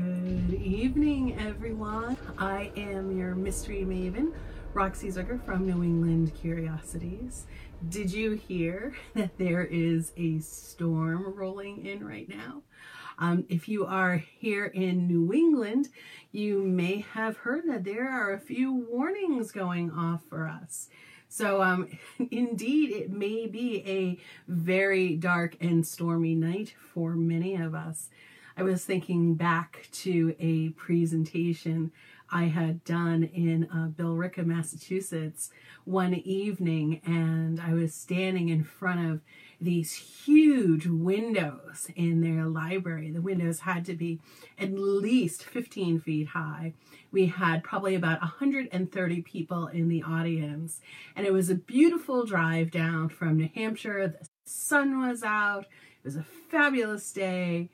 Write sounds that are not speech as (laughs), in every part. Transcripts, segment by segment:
Good evening, everyone. I am your mystery maven, Roxie Zwicker from New England Curiosities. Did you hear (laughs) that there is a storm rolling in right now? Um, if you are here in New England, you may have heard that there are a few warnings going off for us. So, um, (laughs) indeed, it may be a very dark and stormy night for many of us. I was thinking back to a presentation I had done in uh, Billerica, Massachusetts one evening, and I was standing in front of these huge windows in their library. The windows had to be at least 15 feet high. We had probably about 130 people in the audience, and it was a beautiful drive down from New Hampshire. The sun was out, it was a fabulous day.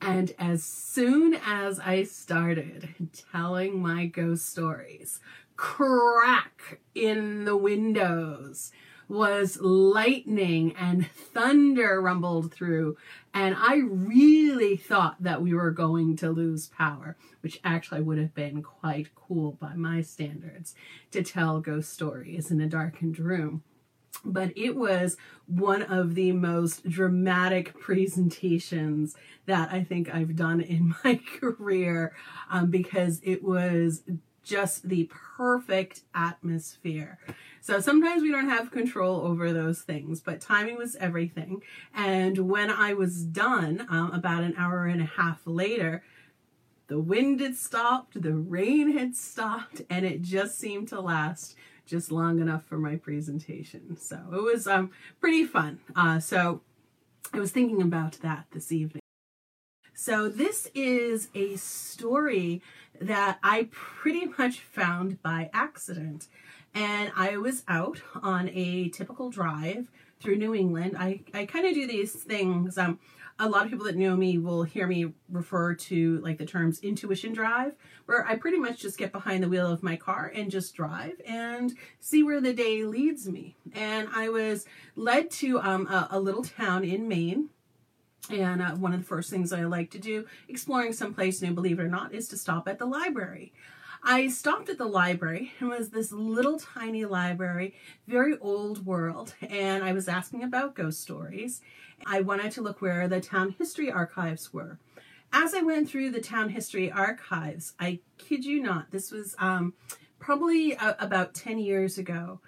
And as soon as I started telling my ghost stories, crack in the windows was lightning and thunder rumbled through. And I really thought that we were going to lose power, which actually would have been quite cool by my standards to tell ghost stories in a darkened room but it was one of the most dramatic presentations that I think I've done in (laughs) my career um, because it was just the perfect atmosphere. So sometimes we don't have control over those things, but timing was everything. And when I was done, um, about an hour and a half later, the wind had stopped, the rain had stopped, and it just seemed to last just long enough for my presentation. So it was um, pretty fun. Uh, so I was thinking about that this evening. So this is a story that I pretty much found by accident. And I was out on a typical drive through New England. I, I kind of do these things. Um, a lot of people that know me will hear me refer to like the terms intuition drive, where I pretty much just get behind the wheel of my car and just drive and see where the day leads me. And I was led to um, a, a little town in Maine. And uh, one of the first things I like to do, exploring someplace new, believe it or not, is to stop at the library. I stopped at the library. It was this little tiny library, very old world, and I was asking about ghost stories. I wanted to look where the town history archives were. As I went through the town history archives, I kid you not, this was um, probably a, about 10 years ago,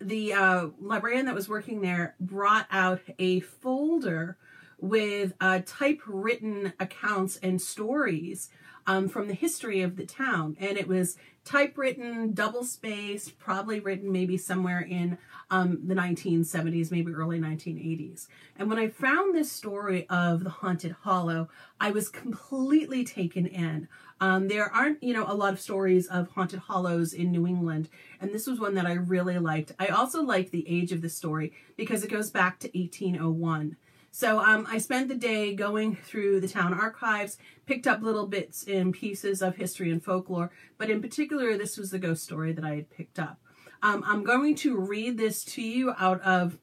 the uh, librarian that was working there brought out a folder with uh, typewritten accounts and stories um, from the history of the town. And it was typewritten, double spaced, probably written maybe somewhere in um, the 1970s, maybe early 1980s. And when I found this story of the Haunted Hollow, I was completely taken in. Um, there aren't, you know, a lot of stories of haunted hollows in New England, and this was one that I really liked. I also liked the age of the story because it goes back to 1801. So um, I spent the day going through the town archives, picked up little bits and pieces of history and folklore, but in particular, this was the ghost story that I had picked up. Um, I'm going to read this to you out of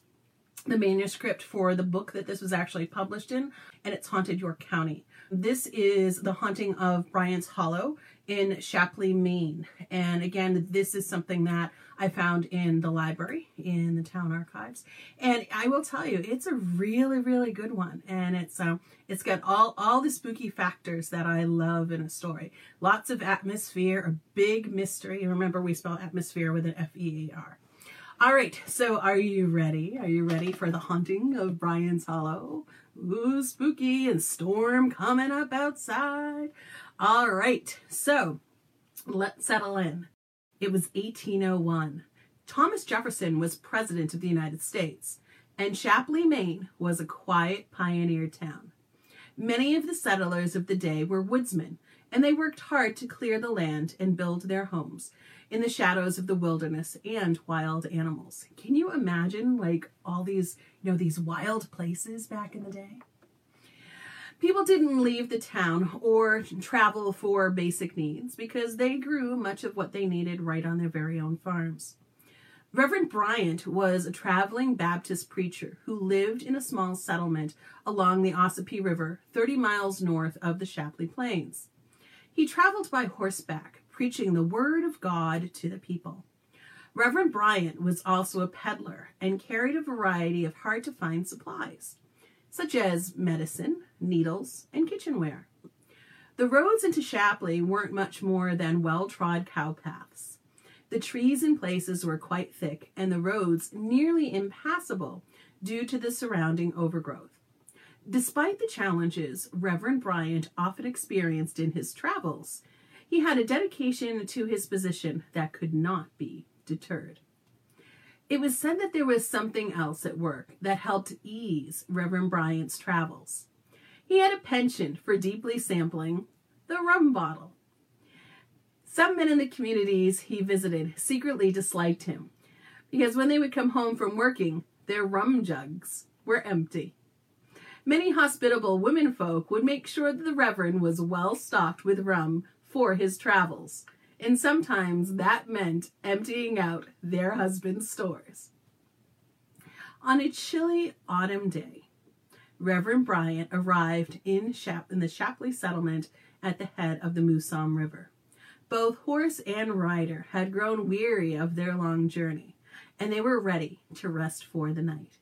the manuscript for the book that this was actually published in, and it's Haunted York County. This is The Haunting of Bryant's Hollow in Shapleigh, Maine. And again, this is something that I found in the library in the town archives. And I will tell you, it's a really, really good one. And it's um it's got all all the spooky factors that I love in a story. Lots of atmosphere, a big mystery. Remember we spell atmosphere with an F E A R. All right, so are you ready? Are you ready for the haunting of Bryant's Hollow? Ooh, spooky and storm coming up outside. All right, so let's settle in. It was 1801. Thomas Jefferson was president of the United States, and Shapleigh, Maine was a quiet pioneer town. Many of the settlers of the day were woodsmen, and they worked hard to clear the land and build their homes in the shadows of the wilderness and wild animals. Can you imagine like all these, you know, these wild places back in the day? People didn't leave the town or travel for basic needs because they grew much of what they needed right on their very own farms. Reverend Bryant was a traveling Baptist preacher who lived in a small settlement along the Ossipee River, 30 miles north of the Shapleigh Plains. He traveled by horseback, preaching the word of God to the people. Reverend Bryant was also a peddler and carried a variety of hard to find supplies, such as medicine, needles, and kitchenware. The roads into Shapleigh weren't much more than well trod cow paths. The trees in places were quite thick and the roads nearly impassable due to the surrounding overgrowth. Despite the challenges Reverend Bryant often experienced in his travels, he had a dedication to his position that could not be deterred. It was said that there was something else at work that helped ease Reverend Bryant's travels. He had a penchant for deeply sampling the rum bottle. Some men in the communities he visited secretly disliked him because when they would come home from working, their rum jugs were empty. Many hospitable womenfolk would make sure that the Reverend was well stocked with rum for his travels and sometimes that meant emptying out their husband's stores. On a chilly autumn day, Reverend Bryant arrived in, in the Shapleigh settlement at the head of the Mousam River. Both horse and rider had grown weary of their long journey, and they were ready to rest for the night.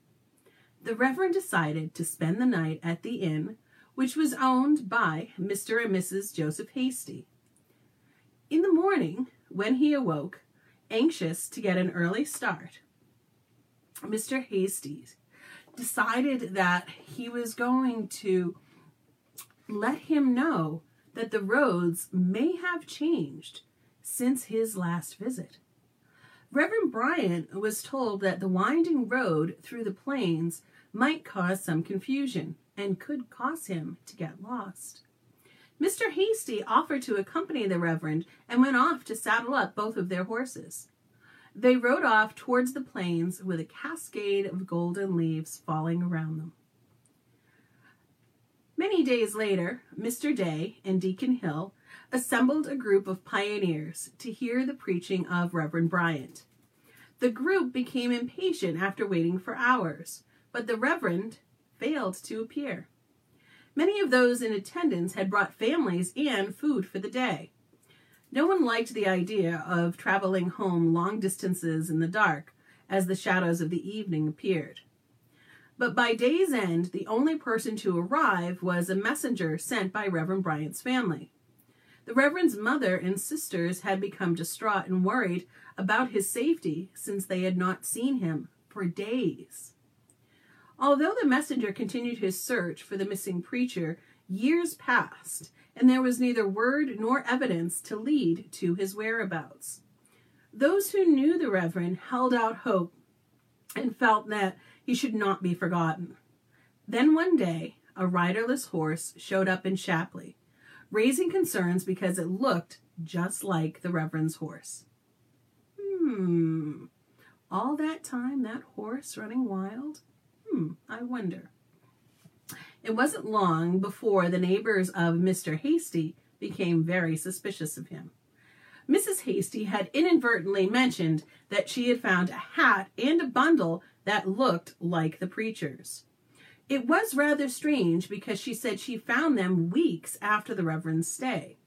The Reverend decided to spend the night at the inn, which was owned by Mr. and Mrs. Joseph Hasty, in the morning, when he awoke, anxious to get an early start, Mr. Hasty decided that he was going to let him know that the roads may have changed since his last visit. Reverend Bryant was told that the winding road through the plains might cause some confusion and could cause him to get lost. Mr. Hasty offered to accompany the Reverend and went off to saddle up both of their horses. They rode off towards the plains with a cascade of golden leaves falling around them. Many days later, Mr. Day and Deacon Hill assembled a group of pioneers to hear the preaching of Reverend Bryant. The group became impatient after waiting for hours, but the Reverend failed to appear. Many of those in attendance had brought families and food for the day. No one liked the idea of traveling home long distances in the dark as the shadows of the evening appeared. But by day's end, the only person to arrive was a messenger sent by Reverend Bryant's family. The Reverend's mother and sisters had become distraught and worried about his safety since they had not seen him for days. Although the messenger continued his search for the missing preacher, years passed, and there was neither word nor evidence to lead to his whereabouts. Those who knew the Reverend held out hope and felt that he should not be forgotten. Then one day, a riderless horse showed up in Shapleigh, raising concerns because it looked just like the Reverend's horse. Hmm, all that time that horse running wild? Hmm, I wonder. It wasn't long before the neighbors of Mr. Hasty became very suspicious of him. Mrs. Hasty had inadvertently mentioned that she had found a hat and a bundle that looked like the preacher's. It was rather strange because she said she found them weeks after the Reverend's stay,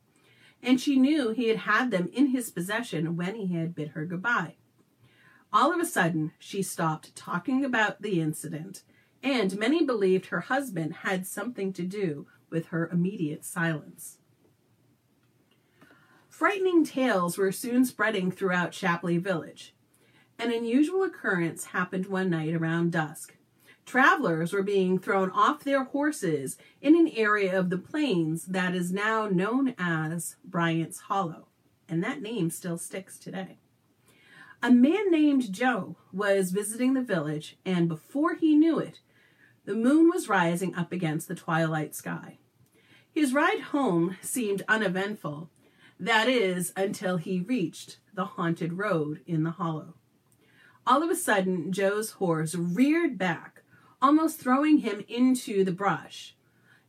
and she knew he had had them in his possession when he had bid her goodbye. All of a sudden, she stopped talking about the incident, and many believed her husband had something to do with her immediate silence. Frightening tales were soon spreading throughout Shapleigh Village. An unusual occurrence happened one night around dusk. Travelers were being thrown off their horses in an area of the plains that is now known as Bryant's Hollow, and that name still sticks today. A man named Joe was visiting the village, and before he knew it, the moon was rising up against the twilight sky. His ride home seemed uneventful, that is, until he reached the haunted road in the hollow. All of a sudden, Joe's horse reared back, almost throwing him into the brush.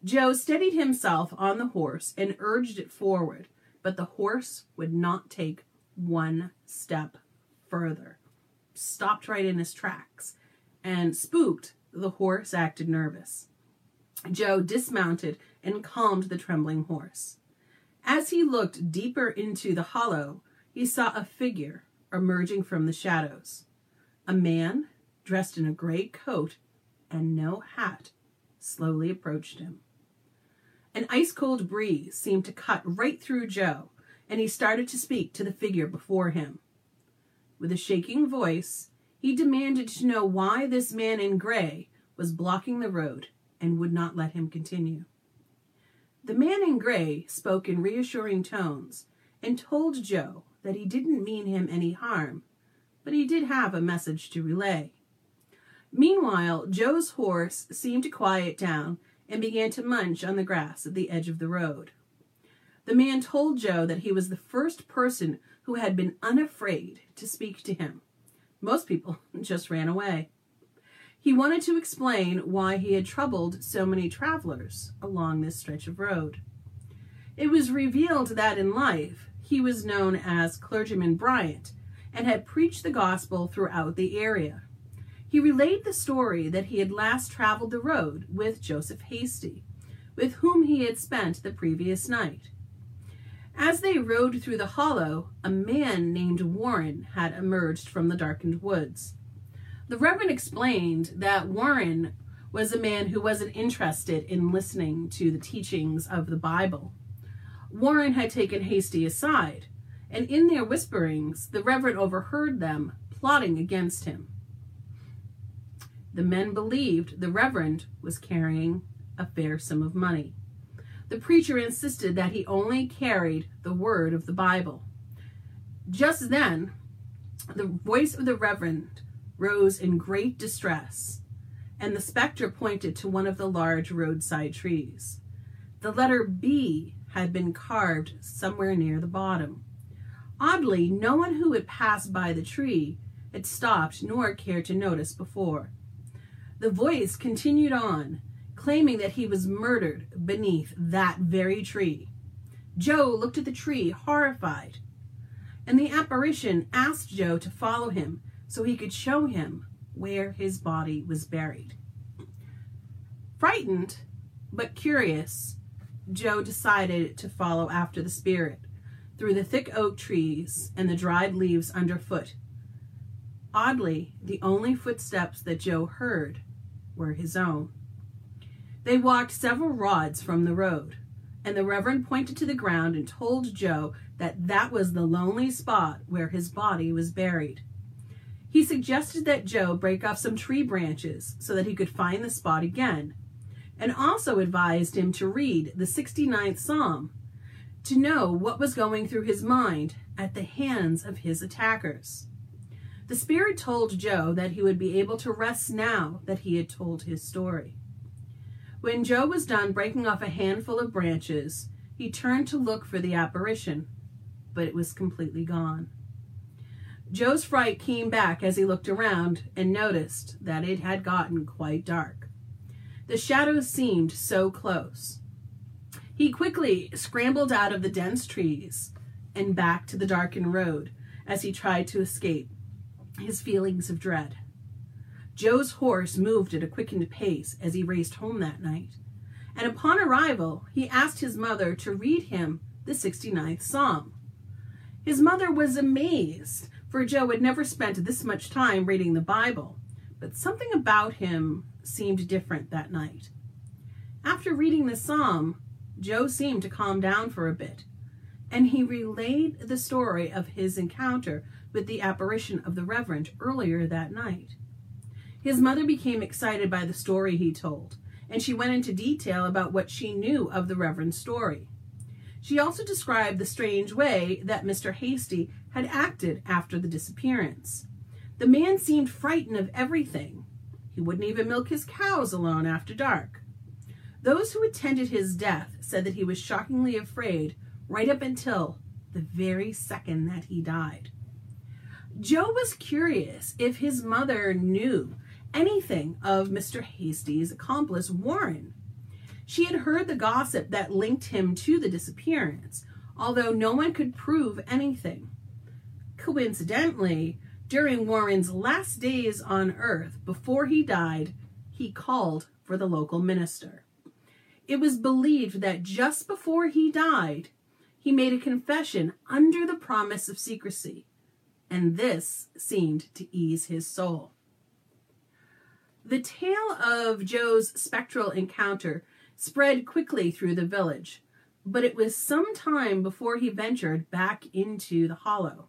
Joe steadied himself on the horse and urged it forward, but the horse would not take one step further, stopped right in his tracks, and spooked, the horse acted nervous. Joe dismounted and calmed the trembling horse. As he looked deeper into the hollow, he saw a figure emerging from the shadows. A man dressed in a gray coat and no hat slowly approached him. An ice cold breeze seemed to cut right through Joe, and he started to speak to the figure before him. With a shaking voice, he demanded to know why this man in gray was blocking the road and would not let him continue. The man in gray spoke in reassuring tones and told Joe that he didn't mean him any harm, but he did have a message to relay. Meanwhile, Joe's horse seemed to quiet down and began to munch on the grass at the edge of the road. The man told Joe that he was the first person who had been unafraid to speak to him. Most people (laughs) just ran away. He wanted to explain why he had troubled so many travelers along this stretch of road. It was revealed that in life he was known as Clergyman Bryant and had preached the gospel throughout the area. He relayed the story that he had last traveled the road with Joseph Hasty, with whom he had spent the previous night. As they rode through the hollow, a man named Warren had emerged from the darkened woods. The Reverend explained that Warren was a man who wasn't interested in listening to the teachings of the Bible. Warren had taken Hasty aside, and in their whisperings, the Reverend overheard them plotting against him. The men believed the Reverend was carrying a fair sum of money. The preacher insisted that he only carried the word of the Bible. Just then, the voice of the Reverend rose in great distress, and the specter pointed to one of the large roadside trees. The letter B had been carved somewhere near the bottom. Oddly, no one who had passed by the tree had stopped nor cared to notice before. The voice continued on, claiming that he was murdered beneath that very tree. Joe looked at the tree, horrified, and the apparition asked Joe to follow him so he could show him where his body was buried. Frightened, but curious, Joe decided to follow after the spirit through the thick oak trees and the dried leaves underfoot. Oddly, the only footsteps that Joe heard were his own. They walked several rods from the road, and the Reverend pointed to the ground and told Joe that that was the lonely spot where his body was buried. He suggested that Joe break off some tree branches so that he could find the spot again, and also advised him to read the 69th Psalm to know what was going through his mind at the hands of his attackers. The Spirit told Joe that he would be able to rest now that he had told his story. When Joe was done breaking off a handful of branches, he turned to look for the apparition, but it was completely gone. Joe's fright came back as he looked around and noticed that it had gotten quite dark. The shadows seemed so close. He quickly scrambled out of the dense trees and back to the darkened road as he tried to escape his feelings of dread. Joe's horse moved at a quickened pace as he raced home that night, and upon arrival, he asked his mother to read him the 69th Psalm. His mother was amazed, for Joe had never spent this much time reading the Bible, but something about him seemed different that night. After reading the psalm, Joe seemed to calm down for a bit, and he relayed the story of his encounter with the apparition of the Reverend earlier that night. His mother became excited by the story he told, and she went into detail about what she knew of the Reverend's story. She also described the strange way that Mr. Hasty had acted after the disappearance. The man seemed frightened of everything. He wouldn't even milk his cows alone after dark. Those who attended his death said that he was shockingly afraid right up until the very second that he died. Joe was curious if his mother knew anything of Mr. Hasty's accomplice, Warren. She had heard the gossip that linked him to the disappearance, although no one could prove anything. Coincidentally, during Warren's last days on earth, before he died, he called for the local minister. It was believed that just before he died, he made a confession under the promise of secrecy, and this seemed to ease his soul. The tale of Joe's spectral encounter spread quickly through the village, but it was some time before he ventured back into the hollow.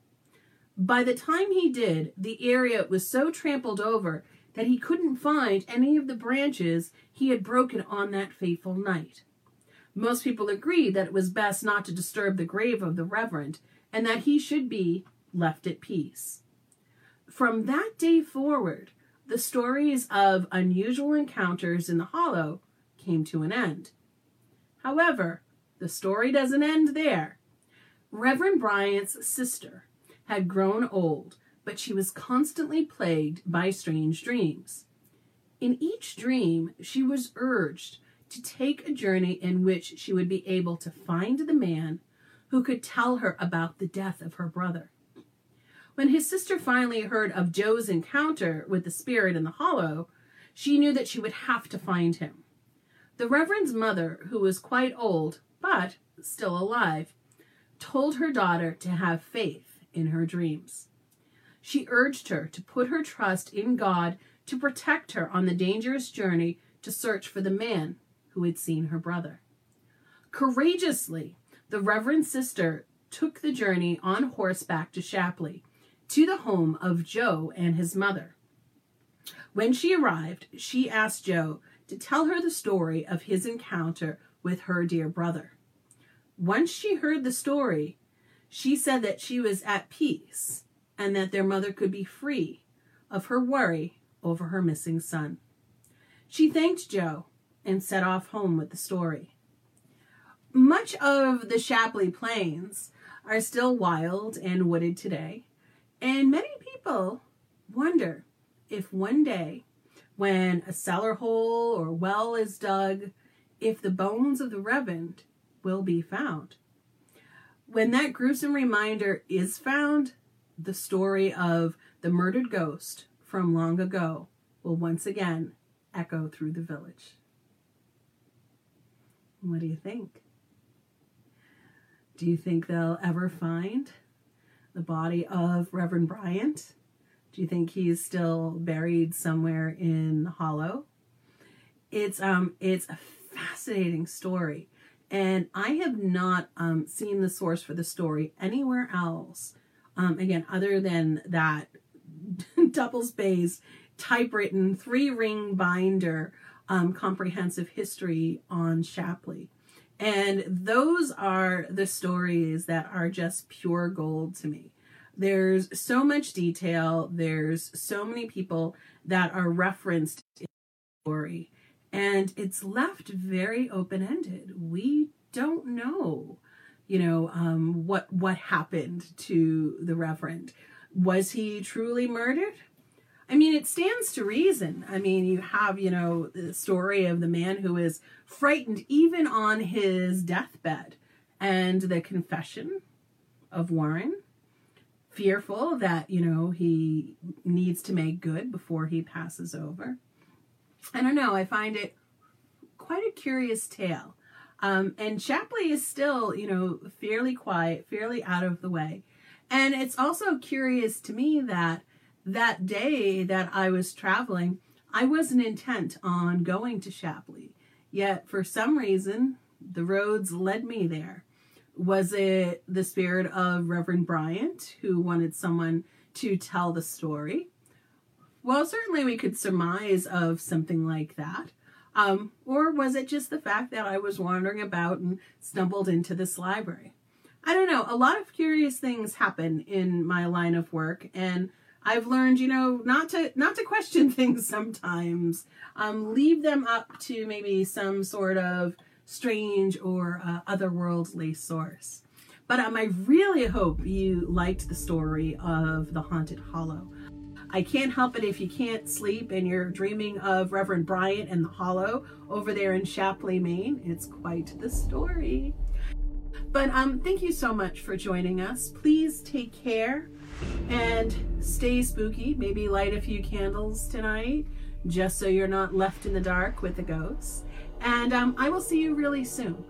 By the time he did, the area was so trampled over that he couldn't find any of the branches he had broken on that fateful night. Most people agreed that it was best not to disturb the grave of the Reverend and that he should be left at peace. From that day forward, the stories of unusual encounters in the hollow came to an end. However, the story doesn't end there. Reverend Bryant's sister had grown old, but she was constantly plagued by strange dreams. In each dream, she was urged to take a journey in which she would be able to find the man who could tell her about the death of her brother. When his sister finally heard of Joe's encounter with the spirit in the hollow, she knew that she would have to find him. The Reverend's mother, who was quite old but still alive, told her daughter to have faith in her dreams. She urged her to put her trust in God to protect her on the dangerous journey to search for the man who had seen her brother. Courageously, the Reverend Sister took the journey on horseback to Shapleigh, to the home of Joe and his mother. When she arrived, she asked Joe to tell her the story of his encounter with her dear brother. Once she heard the story, she said that she was at peace and that their mother could be free of her worry over her missing son. She thanked Joe and set off home with the story. Much of the Shapleigh Plains are still wild and wooded today, and many people wonder if one day, when a cellar hole or well is dug, if the bones of the Reverend will be found. When that gruesome reminder is found, the story of the murdered ghost from long ago will once again echo through the village. What do you think? Do you think they'll ever find the body of Reverend Bryant? Do you think he's still buried somewhere in hollow? It's um it's a fascinating story. And I have not um, seen the source for the story anywhere else. Um, again, other than that (laughs) double spaced, typewritten, three ring binder um, comprehensive history on Shapleigh. And those are the stories that are just pure gold to me. There's so much detail, there's so many people that are referenced in the story, and it's left very open ended. We don't know, you know, um, what what happened to the Reverend. Was he truly murdered? I mean, it stands to reason. I mean, you have, you know, the story of the man who is frightened even on his deathbed, and the confession of Warren, fearful that, you know, he needs to make good before he passes over. I don't know, I find it quite a curious tale. Um, and Shapleigh is still, you know, fairly quiet, fairly out of the way. And it's also curious to me that that day that I was traveling, I wasn't intent on going to Shapleigh. Yet for some reason, the roads led me there. Was it the spirit of Reverend Bryant who wanted someone to tell the story? Well, certainly we could surmise of something like that. Um, or was it just the fact that I was wandering about and stumbled into this library? I don't know. A lot of curious things happen in my line of work, and I've learned, you know, not to not to question (laughs) things sometimes. Um, leave them up to maybe some sort of strange or uh, otherworldly source. But um, I really hope you liked the story of the Haunted Hollow. I can't help it if you can't sleep and you're dreaming of Reverend Bryant and the Hollow over there in Shapleigh, Maine. It's quite the story. But um, thank you so much for joining us. Please take care and stay spooky. Maybe light a few candles tonight just so you're not left in the dark with the ghosts. And um, I will see you really soon.